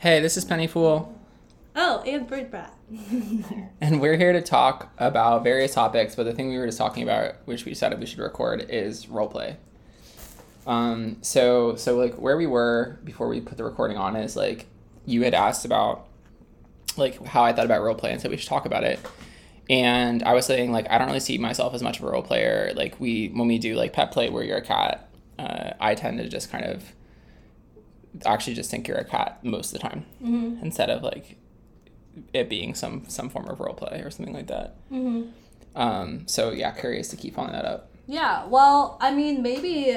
Hey, this is Penny Fool, Oh, and Bird Brat. and we're here to talk about various topics. But the thing we were just talking about, which we decided we should record, is roleplay. Um, so so like where we were before we put the recording on is like you had asked about like how I thought about roleplay and said we should talk about it. And I was saying like I don't really see myself as much of a role player. Like we when we do like pet play where you're a cat, uh, I tend to just kind of actually just think you're a cat most of the time Mm-hmm. instead of like it being some some form of role play or something like that. Mm-hmm. Um, so yeah, curious to keep following that up. Yeah, well, I mean, maybe,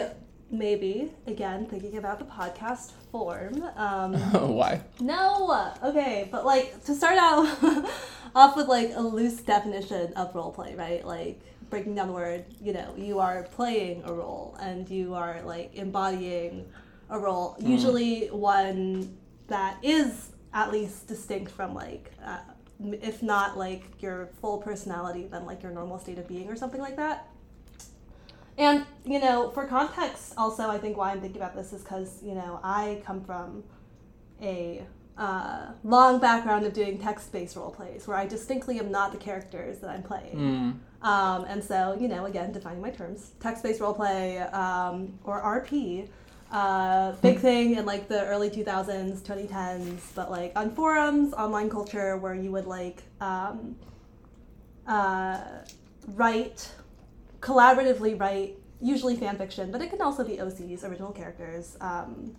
maybe, again, thinking about the podcast form. Um, Why? no, okay, but like, to start out off with like a loose definition of role play, right? Like, breaking down the word, you know, you are playing a role and you are like embodying a role, usually one that is at least distinct from like, uh, if not like your full personality, then like your normal state of being or something like that. And, you know, for context, also, I think why I'm thinking about this is because, you know, I come from a uh, long background of doing text based role plays where I distinctly am not the characters that I'm playing. Mm. Um, and so, you know, again, defining my terms text based role play um, or RP. Uh, big thing in like the early 2000s, 2010s, but like on forums, online culture where you would like um, uh, write, collaboratively write, usually fan fiction, but it can also be OCs, original characters, um,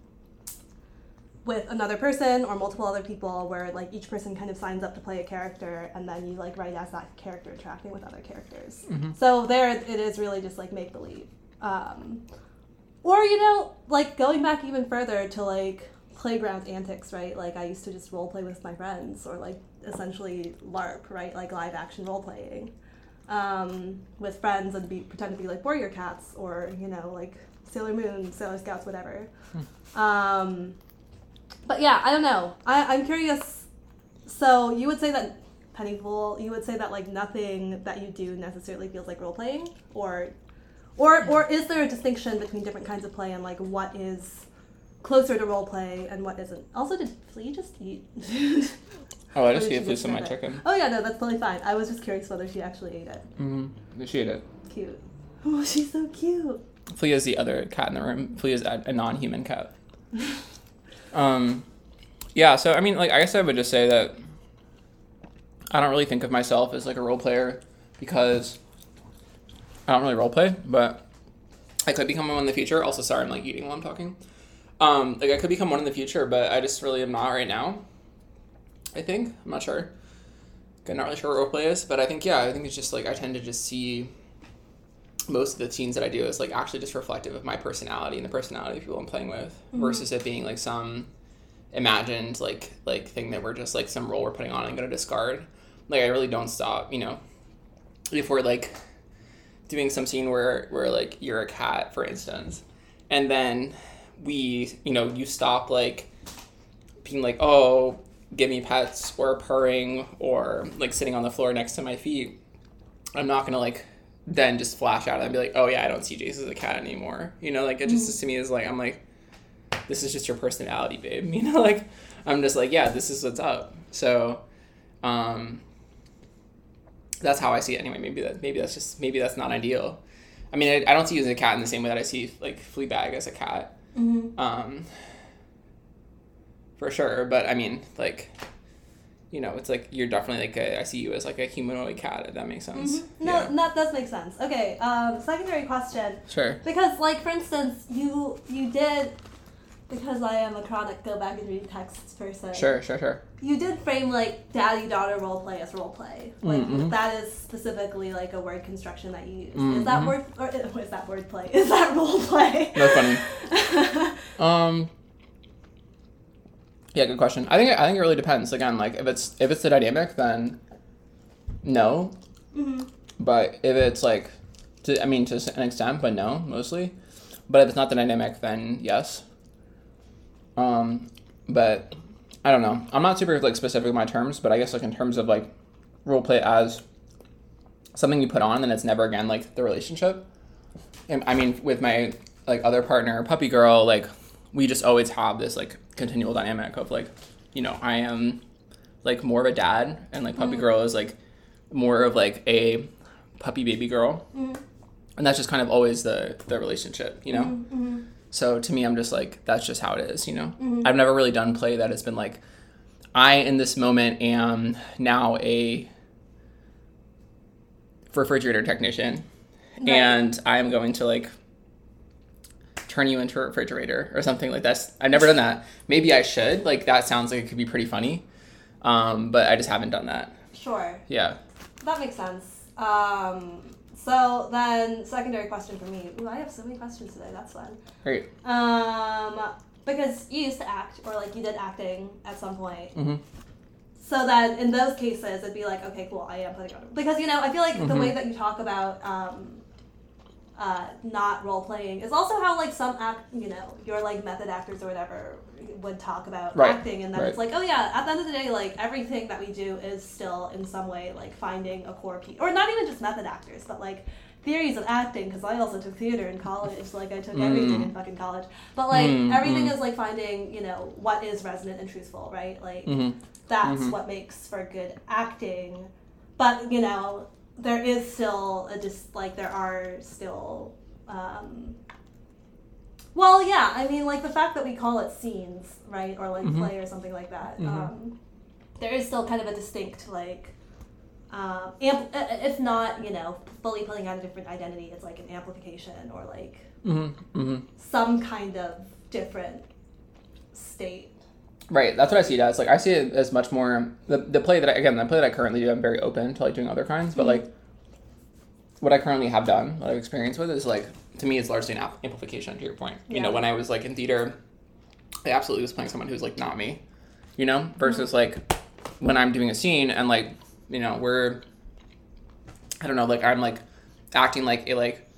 with another person or multiple other people where like each person kind of signs up to play a character and then you like write as that character interacting with other characters. Mhm. So there it is really just like make believe. Um, or you know, like going back even further to like playground antics, right? Like I used to just role play with my friends or like essentially LARP, right? Like live action role playing um, with friends and be pretend to be like warrior cats or you know like Sailor Moon, Sailor Scouts, whatever. Um, but yeah, I don't know. I, I'm curious. So you would say that Penny Fool, you would say that like nothing that you do necessarily feels like role playing, or, or, or is there a distinction between different kinds of play and like what is closer to role play and what isn't? Also, did Flea just eat? Oh, I just gave she Lucy my it? chicken. Oh yeah, no, that's totally fine. I was just curious whether she actually ate it. Mm-hmm. She ate it. Cute. Oh, she's so cute. Flea is the other cat in the room. Flea is a, a non-human cat. um, yeah. So I mean, like, I guess I would just say that I don't really think of myself as like a role player because I don't really role play, but I could become one in the future. Also, sorry, I'm like eating while I'm talking. Um, like I could become one in the future, but I just really am not right now. I think I'm not sure. I'm not really sure what roleplay is, but I think yeah, I think it's just like I tend to just see most of the scenes that I do is like actually just reflective of my personality and the personality of people I'm playing with, versus it being like some imagined like like thing that we're just like some role we're putting on and gonna discard. Like I really don't stop, you know. If we're like doing some scene where where like you're a cat, for instance, and then we you know you stop like being like oh give me pets or purring or like sitting on the floor next to my feet i'm not gonna like then just flash out and be like oh yeah i don't see jace as a cat anymore. You know like it just is to me is like i'm like this is just your personality babe. You know like i'm just like yeah this is what's up. So um that's how i see it anyway maybe that maybe that's just maybe that's not ideal i mean i, I don't see you as a cat in the same way that i see like fleabag as a cat Mm-hmm. um for sure but i mean like you know it's like you're definitely like a, i see you as like a humanoid cat if that makes sense Mm-hmm. No, yeah. that does make sense. Okay, um, secondary question. sure Because, like, for instance, you you did, because I am a chronic go back and read texts person. sure sure sure You did frame like daddy daughter role play as role play. Like Mhm. that is specifically like a word construction that you use. Mhm. Is that word or is that word play? Is that role play? That's funny. um yeah good question i think i think it really depends again like if it's if it's the dynamic then no hmm but if it's like to i mean to an extent but no mostly but if it's not the dynamic then yes um but i don't know i'm not super like specific with my terms but i guess like in terms of like role play as something you put on and it's never again like the relationship and i mean with my like other partner puppy girl like we just always have this like continual dynamic of like you know, I am like more of a dad and like Mm. puppy girl is like more of like a puppy baby girl. Mm. And that's just kind of always the the relationship, you know? Mm-hmm. So to me I'm just like that's just how it is, you know. Mhm. I've never really done play that has been like I in this moment am now a refrigerator technician Right. and I'm going to like turn you into a refrigerator or something like that. I've never done that. Maybe I should. Like that sounds like it could be pretty funny. Um, but I just haven't done that. Sure. Yeah. That makes sense. Um, so then, secondary question for me. Ooh, I have so many questions today. That's fun. Great. Um, because you used to act, or like you did acting at some point. hmm So then, in those cases, it'd be like, okay, cool, I am putting on because you know I feel like the Mhm. way that you talk about um, uh, not role playing is also how like some act, you know, your like method actors or whatever would talk about Right, acting, and then right. it's like, oh yeah, at the end of the day, like everything that we do is still in some way like finding a core piece, or not even just method actors, but like theories of acting because I also took theater in college. Like I took everything Mm. in fucking college, but like Mm, everything mm. is like finding you know what is resonant and truthful, right? Like hmm that's Mhm. what makes for good acting. But you know, there is still a just like there are still. Um, well, yeah, I mean, like the fact that we call it scenes, right, or like Mhm. play or something like that. Mhm. Um, there is still kind of a distinct like. Um, amp- uh, if not, you know, fully pulling out a different identity, it's like an amplification or like hmm hmm some kind of different state. Right. That's what I see it as. Like I see it as much more the the play that I, again the play that I currently do. I'm very open to like doing other kinds, but Mhm. like what I currently have done, what I've experienced with is like to me it's largely an amplification. To your point, you know, when I was like in theater, I absolutely was playing someone who's like not me, you know, versus like when I'm doing a scene and like you know we're I don't know like I'm like acting like a like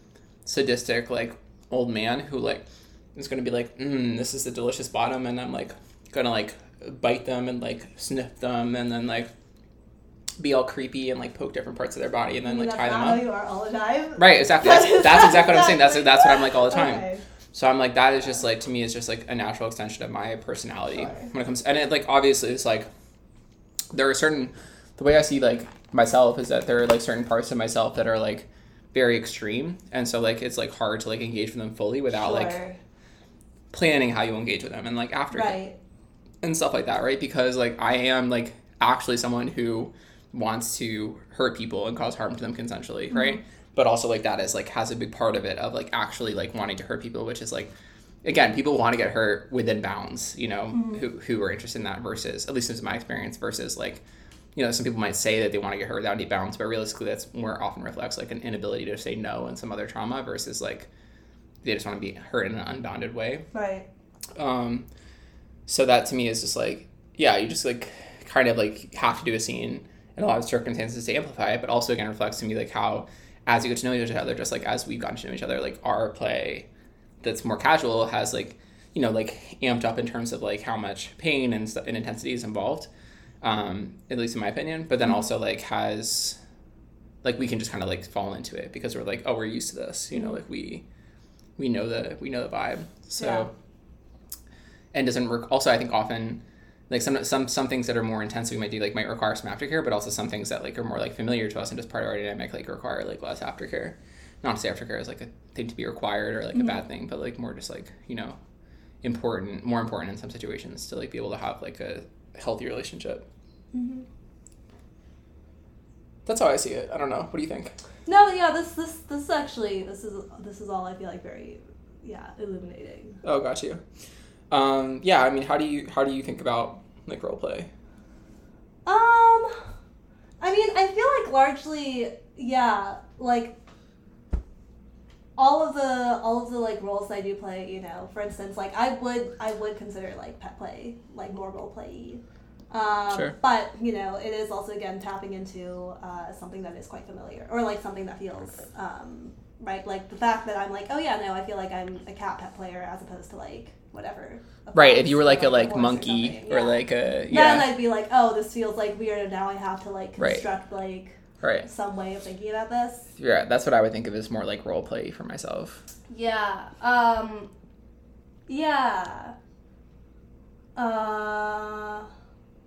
sadistic like old man who like is gonna be like mm, this is the delicious bottom and I'm like gonna like bite them and like sniff them and then like be all creepy and like poke different parts of their body and then like that's tie them up. you are all the time. Right, exactly. That That's, that's exactly what I'm saying. That's that's what I'm like all the time. Okay. So I'm like that is just like to me is just like a natural extension of my personality Sure. when it comes and it like obviously it's like there are certain the way I see like myself is that there are like certain parts of myself that are like very extreme and so like it's like hard to like engage with them fully without like planning how you engage with them and like after right. And stuff like that, right? Because like I am like actually someone who wants to hurt people and cause harm to them consensually, Mm-hmm. right? But also like that is like has a big part of it of like actually like wanting to hurt people, which is like again, people want to get hurt within bounds, you know, Mm-hmm. who who are interested in that versus at least this is my experience versus like you know, some people might say that they want to get hurt without any bounds, but realistically that's more often reflects like an inability to say no and some other trauma versus like they just want to be hurt in an unbounded way. Right. Um, so that to me is just like, yeah, you just like kind of like have to do a scene in a lot of circumstances to amplify it, but also again reflects to me like how as you get to know each other, just like as we've gotten to know each other, like our play that's more casual has like you know like amped up in terms of like how much pain and, st- and intensity is involved, um, at least in my opinion. But then also like has like we can just kind of like fall into it because we're like oh we're used to this, you know, like we we know the we know the vibe. So Yeah. And doesn't work. Also, I think often like some some some things that are more intense we might do like might require some aftercare, but also some things that like are more like familiar to us and just part of our dynamic like require like less aftercare. Not to say aftercare is like a thing to be required or like a bad thing, but like more just like you know important, more important in some situations to like be able to have like a healthy relationship. Mm-hmm. That's how I see it. I don't know. What do you think? No, yeah, this this this actually this is this is all I feel like very yeah illuminating. Oh, got you. Um, yeah, I mean, how do you how do you think about like role play? Um, I mean, I feel like largely, yeah, like all of the all of the like roles I do play. You know, for instance, like I would I would consider like pet play like more role play. Um, Sure. But you know, it is also again tapping into uh, something that is quite familiar, or like something that feels um, right. Like the fact that I'm like, oh yeah, no, I feel like I'm a cat pet player as opposed to like whatever. Right. If you were like a like horse or monkey or like a yeah, Then. I'd be like, oh, this feels like weird, and now I have to like Right. construct like Right. some way of thinking about this. Yeah, that's what I would think of as more like role play for myself. Yeah. Um. Yeah. Uh.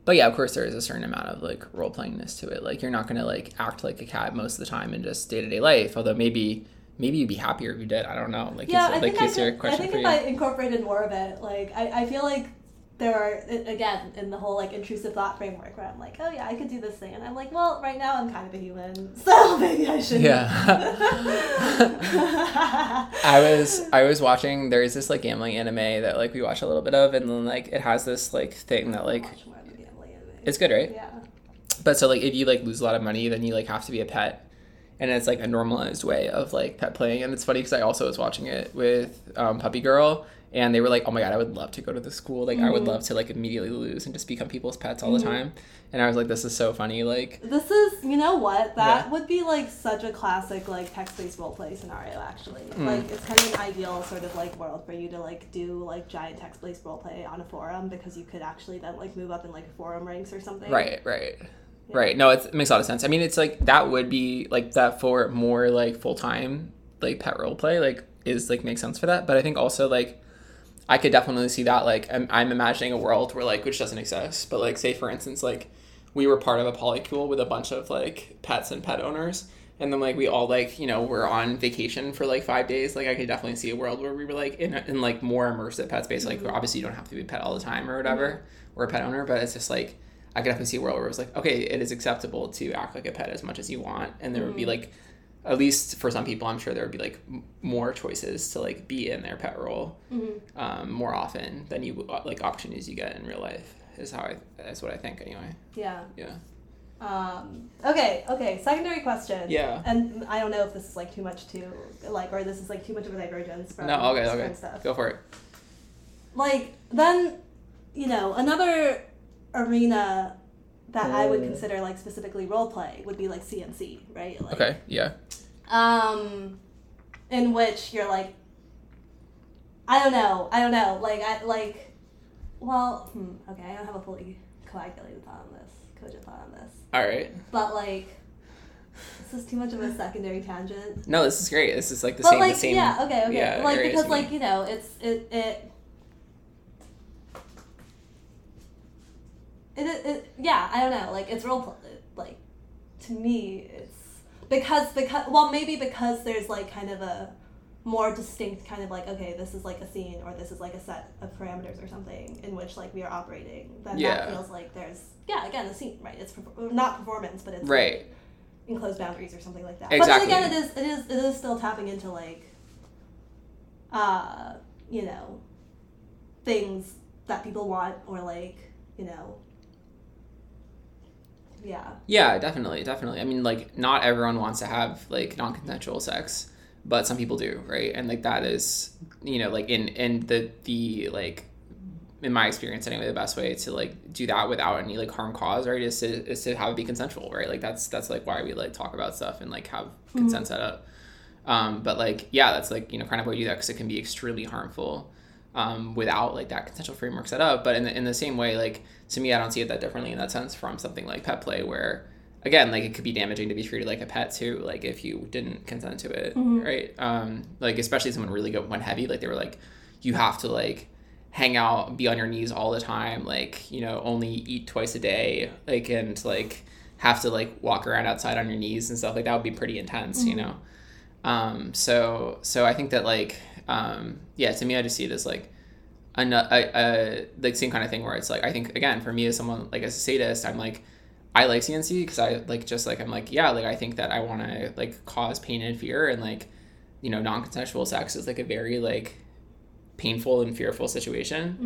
but yeah, of course there is a certain amount of like role playingness to it. Like you're not gonna like act like a cat most of the time in just day to day life. Although maybe maybe you'd be happier if you did. I don't know. Like yeah, is, I like think I, is there could, I think for if you? I incorporated more of it, like I, I feel like there are again in the whole like intrusive thought framework where I'm like, oh yeah, I could do this thing, and I'm like, well, right now I'm kind of a human, so maybe I should. Yeah. I was I was watching there's this like gambling anime that like we watch a little bit of and then like it has this like thing that like Watch more of the gambling anime. it's good, right? yeah. But so like if you like lose a lot of money then you like have to be a pet. And it's like a normalized way of like pet playing and it's funny because I also was watching it with um, Puppy Girl and they were like, "Oh my god, I would love to go to the school. Like I would Mhm. love to like immediately lose and just become people's pets all the Mhm. time." And I was like, "This is so funny." Like This is, you know what? That Yeah. would be like such a classic like text-based roleplay scenario. Actually, Mm. like it's kind of an ideal sort of like world for you to like do like giant text-based roleplay on a forum because you could actually then like move up in like forum ranks or something. Right, right. Right. No, it's, it makes a lot of sense. I mean, it's like that would be like that for more like full time like pet role play like is like makes sense for that. But I think also like I could definitely see that like I'm, I'm imagining a world where like which doesn't exist, but like say for instance like we were part of a polycule with a bunch of like pets and pet owners. And then like we all like you know we're on vacation for like five days. Like I could definitely see a world where we were like in, in like more immersive pet space. Like mm-hmm. obviously you don't have to be a pet all the time or mm-hmm. whatever, or a pet owner, but it's just like I could definitely see a world where it's like, okay, it is acceptable to act like a pet as much as you want, and there would be like, at least for some people, I'm sure there would be like more choices to like be in their pet role Mhm. um, more often than you would- like opportunities you get in real life. Is how I that's what I think anyway. Yeah. Yeah. Um, okay. Okay. Secondary question. Yeah. And I don't know if this is like too much to like, or this is like too much of a divergence from No. Okay. Okay. stuff. Go for it. like then you know another arena that i would consider like specifically role play would be like cnc right like Okay. Yeah. um in which you're like i don't know i don't know like i like well hmm, okay i don't have a fully coagulated thought on this cogent thought on this All right. but like this is too much of a secondary tangent No, this is great. This is like the but same. like the same. yeah okay okay yeah, like because like you know it's it it it, it, yeah i don't know like it's role play like to me it's because because well maybe because there's like kind of a more distinct kind of like okay this is like a scene or this is like a set of parameters or something in which like we are operating then Yeah. that feels like there's yeah again a scene right it's perfor- not performance but it's like, Right. enclosed boundaries or something like that. Exactly. But then again, it is it is it is still tapping into like, uh, you know, things that people want or like you know. Yeah. Yeah, definitely, definitely. I mean, like, not everyone wants to have like non-consensual sex, but some people do, right? And like that is, you know, like in in the the like, in my experience anyway, the best way to like do that without any like harm cause, right, is to is to have it be consensual, right? Like that's that's like why we like talk about stuff and like have consent set up. Um, but like, yeah, that's like you know kind of why we do that because it can be extremely harmful um, without like that consensual framework set up. But in the, in the same way, like to me, I don't see it that differently in that sense from something like pet play, where again, like it could be damaging to be treated like a pet too, like if you didn't consent to it, right? Um, like especially someone really go went heavy, like they were like, you have to like hang out, be on your knees all the time, like you know only eat twice a day, like and like have to like walk around outside on your knees and stuff like that would be pretty intense, you know. Um, so so I think that like um, yeah, to me I just see it as like a, a, a like same kind of thing where it's like I think again for me as someone like as a sadist I'm like I like CNC because I like just like I'm like yeah like I think that I want to like cause pain and fear and like you know non-consensual sex is like a very like painful and fearful situation.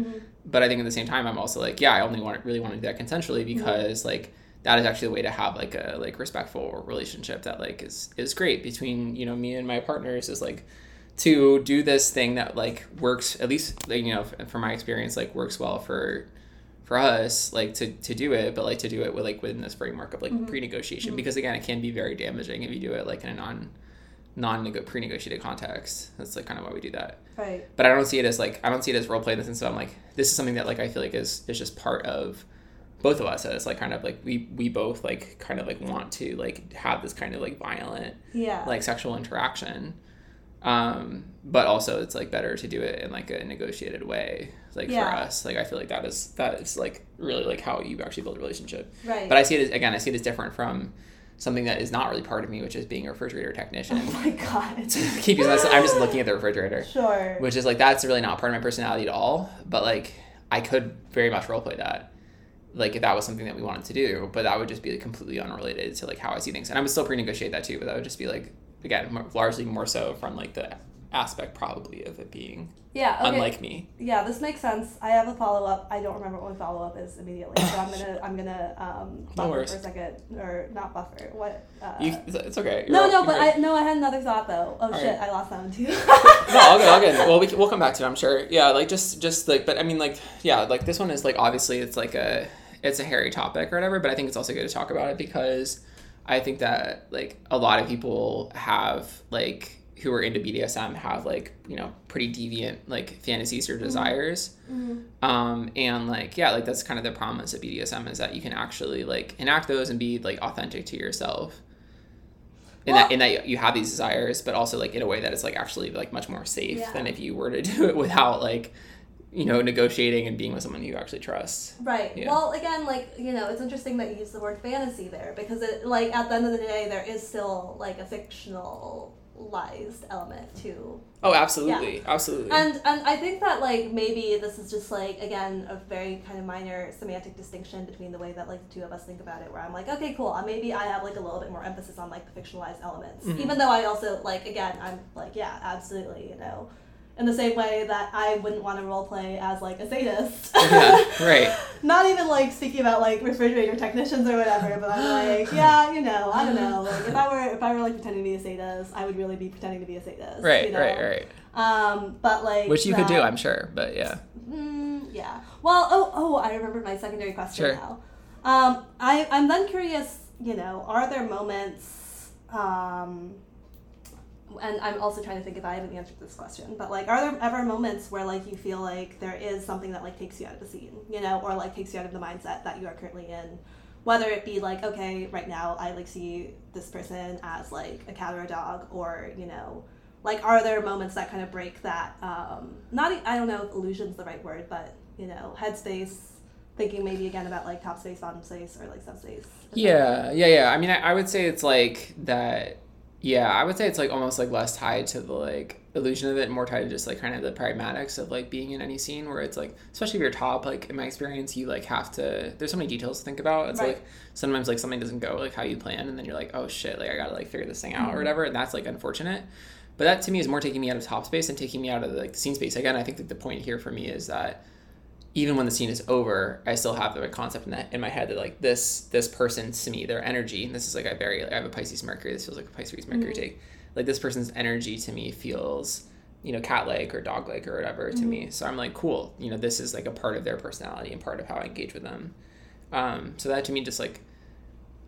But I think at the same time I'm also like yeah I only want really want to do that consensually because like that is actually the way to have like a like respectful relationship that like is is great between you know me and my partners is like to do this thing that like works at least like you know from my experience like works well for for us like to to do it but like to do it with like within this framework of like mm-hmm. pre-negotiation. Mm-hmm. Because again it can be very damaging if you do it like in a non non pre-negotiated context. That's like kind of why we do that. Right. but I don't see it as like I don't see it as role play in the sense that I'm like this is something that like I feel like is is just part of both of us as like kind of like we we both like kind of like want to like have this kind of like violent Yeah. like sexual interaction Um, but also it's like better to do it in like a negotiated way. Like for us, like I feel like that is that is like really like how you actually build a relationship. Right. But I see it as again, I see it as different from something that is not really part of me, which is being a refrigerator technician. oh my god. Keep using this. I'm just looking at the refrigerator, Sure. which is like that's really not part of my personality at all. But like I could very much role play that, like if that was something that we wanted to do. But that would just be like, completely unrelated to like how I see things, and I would still pre-negotiate that too. But that would just be like again, more, largely more so from like the aspect probably of it being yeah. Okay. unlike me. Yeah, this makes sense. I have a follow up. I don't remember what my follow up is immediately, so I'm gonna I'm gonna um, buffer worries. for a second, or not buffer. What? Uh, You, it's, okay. You're no, all- no, but. I no, I had another thought though. Oh All shit, right. I lost that one too. no, all good, all good. Well, we we'll come back to it. I'm sure. Yeah, like just just like, but I mean, like, yeah, like this one is like obviously it's like a it's a hairy topic or whatever, but I think it's also good to talk about it because I think that like a lot of people have like who are into BDSM have like you know pretty deviant like fantasies or desires. Mhm. Um, and like yeah, like that's kind of the promise of BDSM is that you can actually like enact those and be like authentic to yourself. In Well- that, in that you have these desires, but also like in a way that is like actually like much more safe Yeah. than if you were to do it without like, you know, negotiating and being with someone you actually trust. Right. Yeah. Well, again, like you know, it's interesting that you use the word fantasy there because it, like, at the end of the day, there is still like a fictionalized element to Oh, absolutely, absolutely. And and I think that like maybe this is just like again a very kind of minor semantic distinction between the way that like the two of us think about it. Where I'm like, okay, cool. uh, Maybe I have like a little bit more emphasis on like the fictionalized elements, Mhm. even though I also like again I'm like yeah, absolutely, you know. In the same way that I wouldn't want to role play as like a sadist. yeah, right. Not even like speaking about like refrigerator technicians or whatever, but I'm like, yeah, you know, I don't know. Like if I were if I were like pretending to be a sadist, I would really be pretending to be a sadist. Right, you know? right, right. Um, but like Which you could do, I'm sure, but yeah. Mm, yeah. Well, oh, oh, I remember my secondary question Sure. now. Um, I, I'm then curious, you know, are there moments, um, and I'm also trying to think if I haven't answered this question, but like, are there ever moments where like you feel like there is something that like takes you out of the scene, you know, or like takes you out of the mindset that you are currently in? Whether it be like, okay, right now I like see this person as like a cat or a dog, or you know, like are there moments that kind of break that um not I don't know if illusion's the right word but you know headspace thinking maybe again about like top space bottom space or like subspace Yeah, yeah, yeah. I mean, I, I would say it's like that. Yeah, I would say it's like almost like less tied to the like illusion of it, and more tied to just like kind of the pragmatics of like being in any scene where it's like, especially if you're top, like in my experience, you like have to. There's so many details to think about. It's Right. like sometimes like something doesn't go like how you plan, and then you're like, oh shit, like I gotta like figure this thing out Mhm. or whatever, and that's like unfortunate. But that to me is more taking me out of top space and taking me out of the, like the scene space. Again, I think that the point here for me is that even when the scene is over, I still have the concept in that in my head that like this this person to me, their energy. And this is like I very I have a Pisces Mercury. This feels like a Pisces Mercury Mhm. take. Like this person's energy to me feels, you know, cat like or dog like or whatever to me. So I'm like, cool. You know, this is like a part of their personality and part of how I engage with them. Um, so that to me just like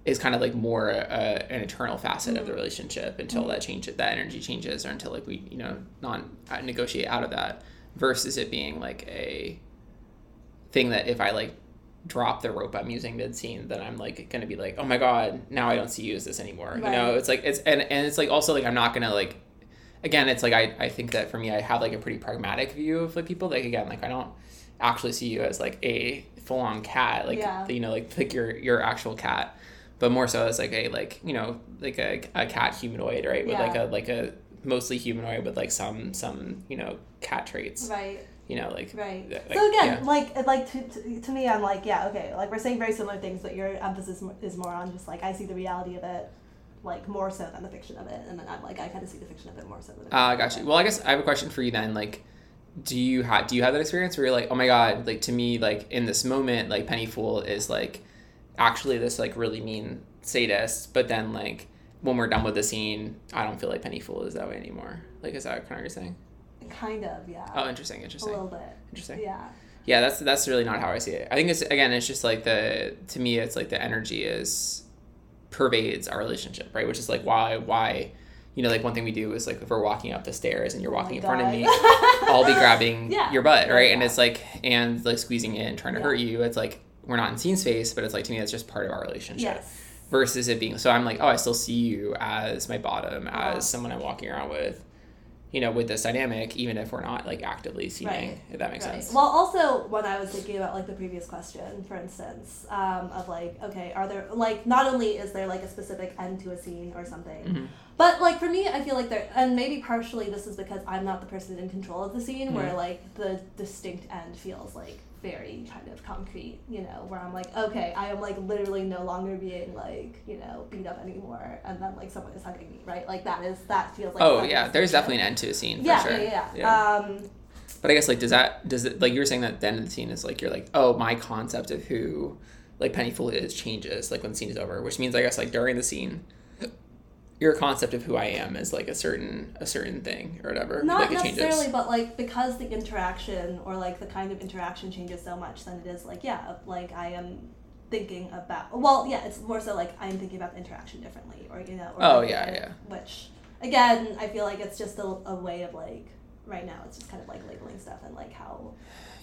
is kind of like more uh, an eternal facet of the Mhm. relationship until that change that energy changes or until like we you know non uh, negotiate out of that versus it being like a thing that if I like drop the rope I'm using mid scene, then I'm like gonna be like, oh my god, now I don't see you as this anymore. You know, it's like it's and and it's like also like I'm not gonna like again, it's like I, I think that for me I have like a pretty pragmatic view of like people. Like again, like I don't actually see you as like a full on cat, like Yeah. you know, like like your your actual cat. But more so as like a like, you know, like a, a cat humanoid, right? With like a like a mostly humanoid with like some some, you know, cat traits. right You know, like right like, so again yeah. like like to, to, to me i'm like yeah okay like we're saying very similar things but your emphasis is more on just like i see the reality of it like more so than the fiction of it and then i'm like i kind of see the fiction of it more so than the Uh, got you. Well, I guess I have a question for you then. Like, do you have do you have that experience where you're like, oh my god, like to me, like in this moment, like Penny Fool is like actually this like really mean sadist, but then like when we're done with the scene, I don't feel like Penny Fool is that way anymore. Like, is that kind of what you're saying? Kind of yeah Oh, interesting, a interesting, little bit interesting. yeah Yeah, that's that's really not how I see it. I think it's again, it's just like the to me, it's like the energy is pervades our relationship, right? Which is like why why. You know, like one thing we do is like if we're walking up the stairs and you're Oh walking in front of me, I'll be grabbing Yeah. your butt, right? Yeah, And it's like, and like squeezing in, trying to Yeah. hurt you. It's like, we're not in scene space, but it's like, to me, that's just part of our relationship. yes Versus it being, so I'm like, oh, I still see you as my bottom, as Yeah. someone I'm walking around with, you know, with this dynamic, even if we're not like actively seeing, Right. if that makes Right. sense. Well, also when I was thinking about like the previous question, for instance, um, of like, okay, are there like not only is there like a specific end to a scene or something, Mhm. but like for me, I feel like there, and maybe partially this is because I'm not the person in control of the scene, where Mhm. like the distinct end feels like very kind of concrete, you know, where I'm like, okay, I am like literally no longer being like, you know, beat up anymore, and then like someone is hugging me, right? Like that is that feels like. oh yeah, there's definitely an end to a scene for Yeah, sure. yeah, yeah, Um, But I guess like does that does it like you were saying that the end of the scene is like you're like oh my concept of who like Penny Foley is changes like when the scene is over, which means I guess like during the scene, your concept of who I am is like a certain a certain thing or whatever. Not like necessarily, changes. but like because the interaction or like the kind of interaction changes so much, then it is like yeah, like I am thinking about. Well, yeah, it's more so like I am thinking about the interaction differently, or you know. Or Oh, like, yeah, yeah. Which again, I feel like it's just a, a way of like right now, it's just kind of like labeling stuff and like how.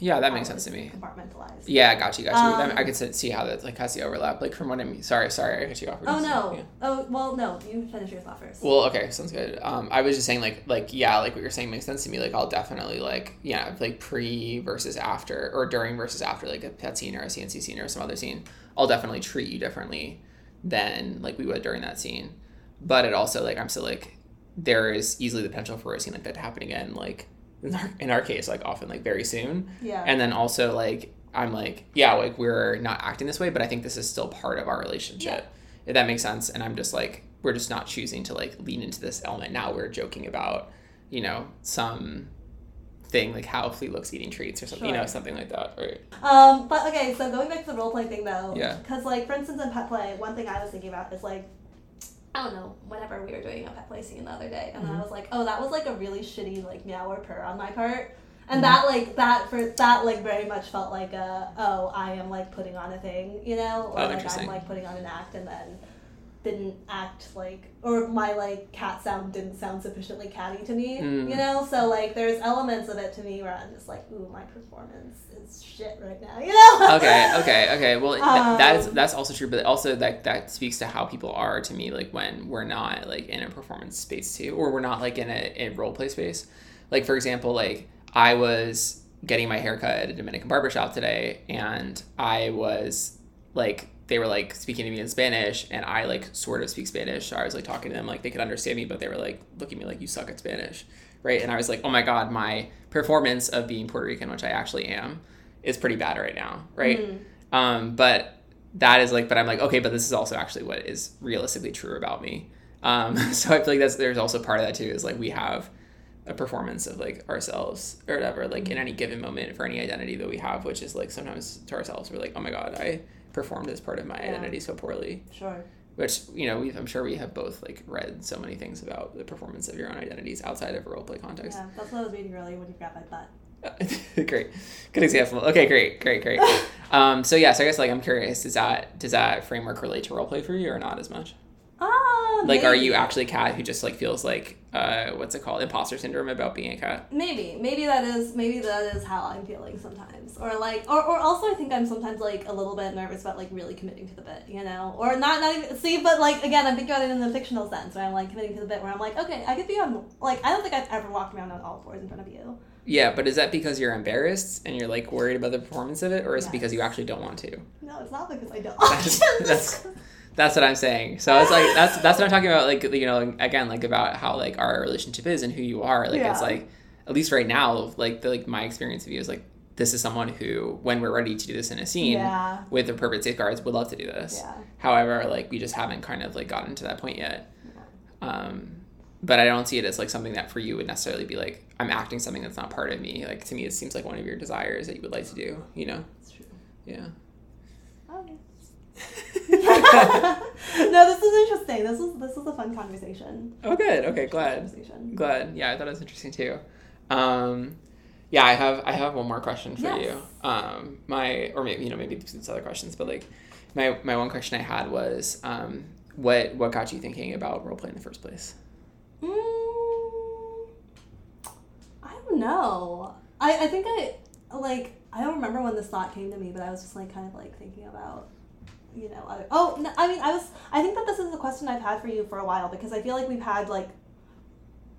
Yeah, that makes sense to me. Compartmentalized. Yeah, got you, got you. Um, I could see how that like has the overlap. Like from what I mean. Sorry, sorry, I cut you off. Oh no! Yeah. Oh well, no. You finish your thought first. Well, okay, sounds good. Um, I was just saying, like, like yeah, like what you're saying makes sense to me. Like, I'll definitely like, yeah, like pre versus after, or during versus after, like a pet scene or a CNC scene or some other scene. I'll definitely treat you differently than like we would during that scene. But it also like I'm still like, there is easily the potential for a scene like that to happen again. Like in our, in our case, like often like very soon. yeah. And then also like I'm like, yeah, like we're not acting this way, but I think this is still part of our relationship. If that makes sense. And I'm just like, we're just not choosing to like lean into this element. Now we're joking about, you know, some thing like how Flea looks eating treats or something, you know, something like that. Right. Um, but okay, so going back to the role play thing though, Yeah. Because like for instance in pet play, one thing I was thinking about is like, I don't know, whenever we were doing a pet play scene the other day, and Mhm. I was like, oh, that was like a really shitty like meow or purr on my part, and Mhm. that like that for that like very much felt like a oh I am like putting on a thing, you know, or Oh, like I'm like putting on an act and then didn't act like or my like cat sound didn't sound sufficiently catty to me Mm. you know so like there's elements of it to me where i'm just like ooh my performance is shit right now you know okay, okay, okay. Well, th- that is Um, that's also true, but also that that speaks to how people are to me. Like when we're not like in a performance space too, or we're not like in a, a role play space. Like for example, like I was getting my haircut at a Dominican barbershop today, and I was like they were like speaking to me in Spanish, and I like sort of speak Spanish. So I was like talking to them like they could understand me, but they were like looking at me like you suck at Spanish, right? And I was like, oh my god, my performance of being Puerto Rican, which I actually am, is pretty bad right now, right? Mhm. Um, but that is like, but I'm like, okay, but this is also actually what is realistically true about me. Um, so I feel like that's there's also part of that too is like we have a performance of like ourselves or whatever, like in any given moment for any identity that we have, which is like sometimes to ourselves we're like, oh my god, I performed as part of my Yeah. identity so poorly. sure. Which you know, we've, I'm sure we have both like read so many things about the performance of your own identities outside of a role play context. yeah that's what i was reading earlier when you grabbed my butt. Great. Good example. Okay great great great. Um so yeah so i guess like i'm curious does that does that framework relate to roleplay for you or not as much? Ah like are you actually a cat who just like feels like uh what's it called? Imposter syndrome about being a cat maybe maybe that is maybe that is how i'm feeling sometimes. Or like or, or also i think i'm sometimes like a little bit nervous about like really committing to the bit you know? Or not not even see but like again i'm thinking about it in the fictional sense where i'm like committing to the bit where i'm like okay i could be on like i don't think i've ever walked around on all fours in front of you. Yeah but is that because you're embarrassed and you're like worried about the performance of it or is it because you actually don't want to? No it's not because i don't. That's- that's- that's what i'm saying. So it's like that's that's what i'm talking about like you know again like about how like our relationship is and who you are. Like it's like at least right now like the, like my experience of you is like this is someone who when we're ready to do this in a scene yeah. with the appropriate safeguards would love to do this. Yeah. However like we just haven't kind of like gotten to that point yet. Um but i don't see it as like something that for you would necessarily be like i'm acting something that's not part of me. Like to me it seems like one of your desires that you would like to do you know? It's true. Yeah. Okay no this is interesting. This is this is a fun conversation. Oh good. Okay glad. glad. Yeah i thought it was interesting too. Um yeah i have i have one more question for Yes. you um my or maybe you know maybe it's other questions but like my my one question i had was um what what got you thinking about role play in the first place? Mm, I don't know. I, I think I like I don't remember when this thought came to me, but I was just like kind of like thinking about you know other, oh no, I mean I was I think that this is a question I've had for you for a while because I feel like we've had like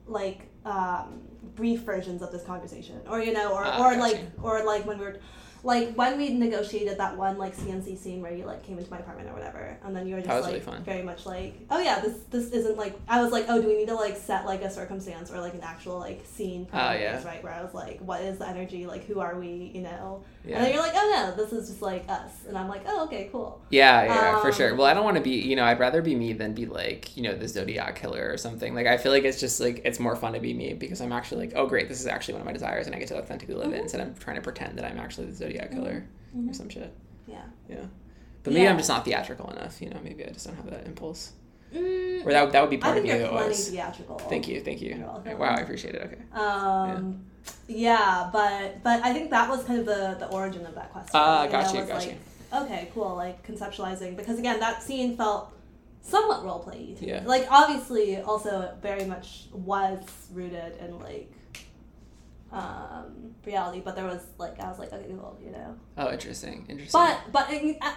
like um, brief versions of this conversation, or you know, or Ah, or gotcha. like or like when we were. Like when we negotiated that one like CNC scene where you like came into my apartment or whatever, and then you were just like really very much like, oh yeah, this this isn't like I was like, oh, do we need to like set like a circumstance or like an actual like scene? Oh, parameters, yeah. right. Where I was like, what is the energy? Like, who are we? You know. Yeah. And then you're like, oh no, this is just like us, and I'm like, oh okay, cool. Yeah, yeah, yeah, for sure. Um, Well, I don't want to be, you know, I'd rather be me than be like, you know, the Zodiac killer or something. Like, I feel like it's just like, it's more fun to be me because I'm actually like, oh, great, this is actually one of my desires and I get to authentically live it Mhm. instead of trying to pretend that I'm actually the Zodiac killer or Mhm. some shit. Yeah. Yeah. But maybe Yeah. I'm just not theatrical enough, you know, maybe I just don't have that impulse. Mm, Or that, that would be part of think me you're plenty was. theatrical. Thank you, thank you. Wow, I appreciate it. Okay. Um, yeah. but but I think that was kind of the the origin of that question. Ah, you got you, got like, Okay, cool. Like conceptualizing because again, that scene felt somewhat role play. Yeah. Like obviously, also very much was rooted in like um reality, but there was like I was like okay, cool, you know. Oh, interesting, interesting. But but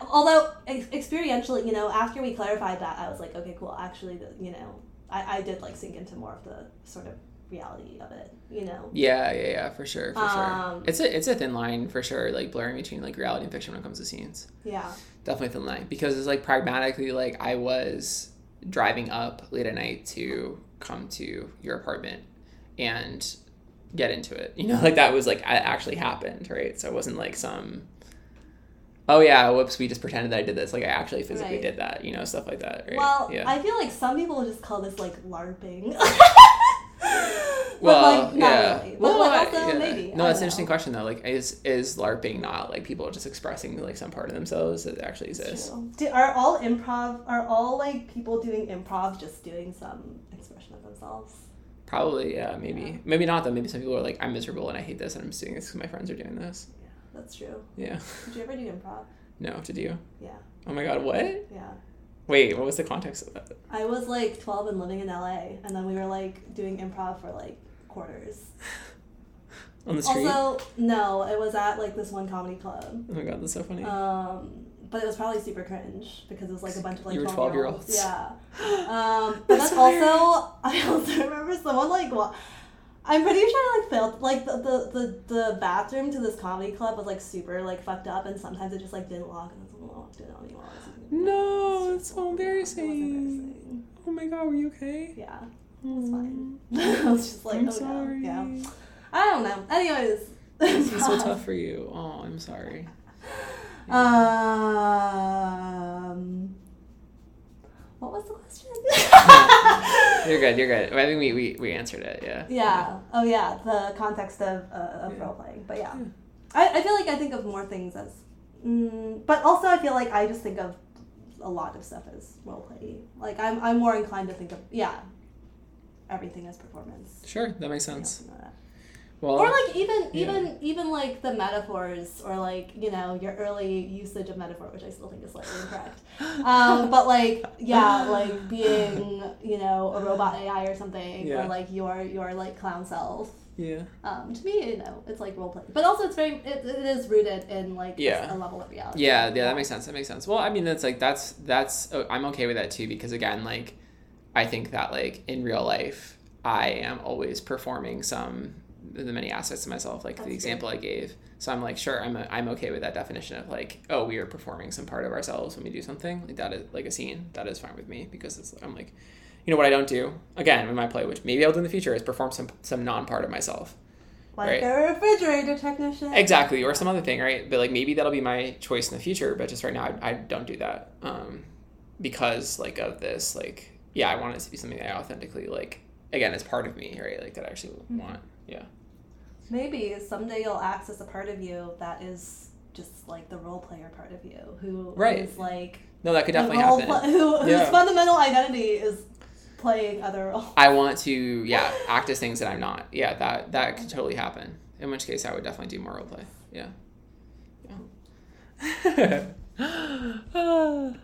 although experientially, you know, after we clarified that, I was like, okay, cool. Actually, the, you know, I, I did like sink into more of the sort of reality of it. You know. Yeah, yeah, yeah, for sure, for sure. Um, It's a it's a thin line for sure, like blurring between like reality and fiction when it comes to scenes. Yeah. Definitely a thin line because it's like pragmatically, like I was driving up late at night to come to your apartment and get into it. You know, like that was like it actually happened, right? So it wasn't like some. Oh yeah, whoops! We just pretended that I did this. Like I actually physically Right. did that. You know, stuff like that. Right? Well, yeah. I feel like some people just call this like LARPing. Well, like, yeah. really. Well, like, also, yeah. maybe. No, that's an interesting question though. Like, is is LARPing not like people just expressing like some part of themselves that actually exists? Do, are all improv? Are all like people doing improv just doing some expression of themselves? Probably, yeah, maybe, Yeah. maybe not though. Maybe some people are like, I'm miserable and I hate this, and I'm just doing this because my friends are doing this. Yeah, that's true. Yeah. Did you ever do improv? No, did you? Yeah, Oh my god, what? yeah. Wait, what was the context of that? I was like 12 and living in LA, and then we were like doing improv for like quarters. On the street? Also, no, it was at like this one comedy club. oh my god, that's so funny. Um, but it was probably super cringe because it was like a bunch of like You were 12 year olds. 12-year-olds. Yeah. Um, but That's then also, I also remember someone like I'm pretty sure I like failed like the, the, the, the bathroom to this comedy club was like super like fucked up and sometimes it just like didn't lock and someone locked it on you while I was eating. no, it's so embarrassing. embarrassing. Oh my god, were you okay? Yeah, it was fine. I was just like, I'm oh sorry. yeah. I don't know. Anyways, This is so tough for you. Oh, I'm sorry. Um, what was the question? You're good. You're good. I think we, we, we answered it. Yeah. Yeah. Oh, yeah. The context of uh, of Yeah. role playing, but yeah, Yeah. I, I feel like I think of more things as, mm, but also I feel like I just think of a lot of stuff as role play. Like I'm I'm more inclined to think of yeah, everything as performance. Sure, that makes Yeah, sense. something like that. Well, Or like even yeah. even even like the metaphors or like you know your early usage of metaphor, which I still think is slightly incorrect. Um, but like yeah, like being you know a robot AI or something, Yeah. or like your your like clown self. yeah. Um, to me, you know, it's like role play, but also it's very it, it is rooted in like Yeah. a level of reality. Yeah, yeah, that makes sense. That makes sense. Well, I mean, that's like that's that's oh, I'm okay with that too because again, like I think that like in real life, I am always performing some the many aspects of myself, like That's the good. example I gave. So I'm like, sure, I'm I'm okay with that definition of like, oh, we are performing some part of ourselves when we do something like that is like a scene. That is fine with me because it's I'm like, you know what I don't do again in my play, which maybe I'll do in the future, is perform some some non part of myself. like right. a refrigerator technician. Exactly, or some other thing, right? But like maybe that'll be my choice in the future. But just right now, I, I don't do that um, because like of this, like yeah, I want it to be something that I authentically like. Again, it's part of me, right? Like that I actually Mm-hmm. want. Yeah, Maybe someday you'll access a part of you that is just like the role player part of you, who is Right. like no, that could definitely happen. pla- who, Yeah. whose fundamental identity is playing other roles. I want to, yeah, act as things that I'm not. Yeah, that that could totally happen. In which case, I would definitely do more role play. Yeah. Yeah.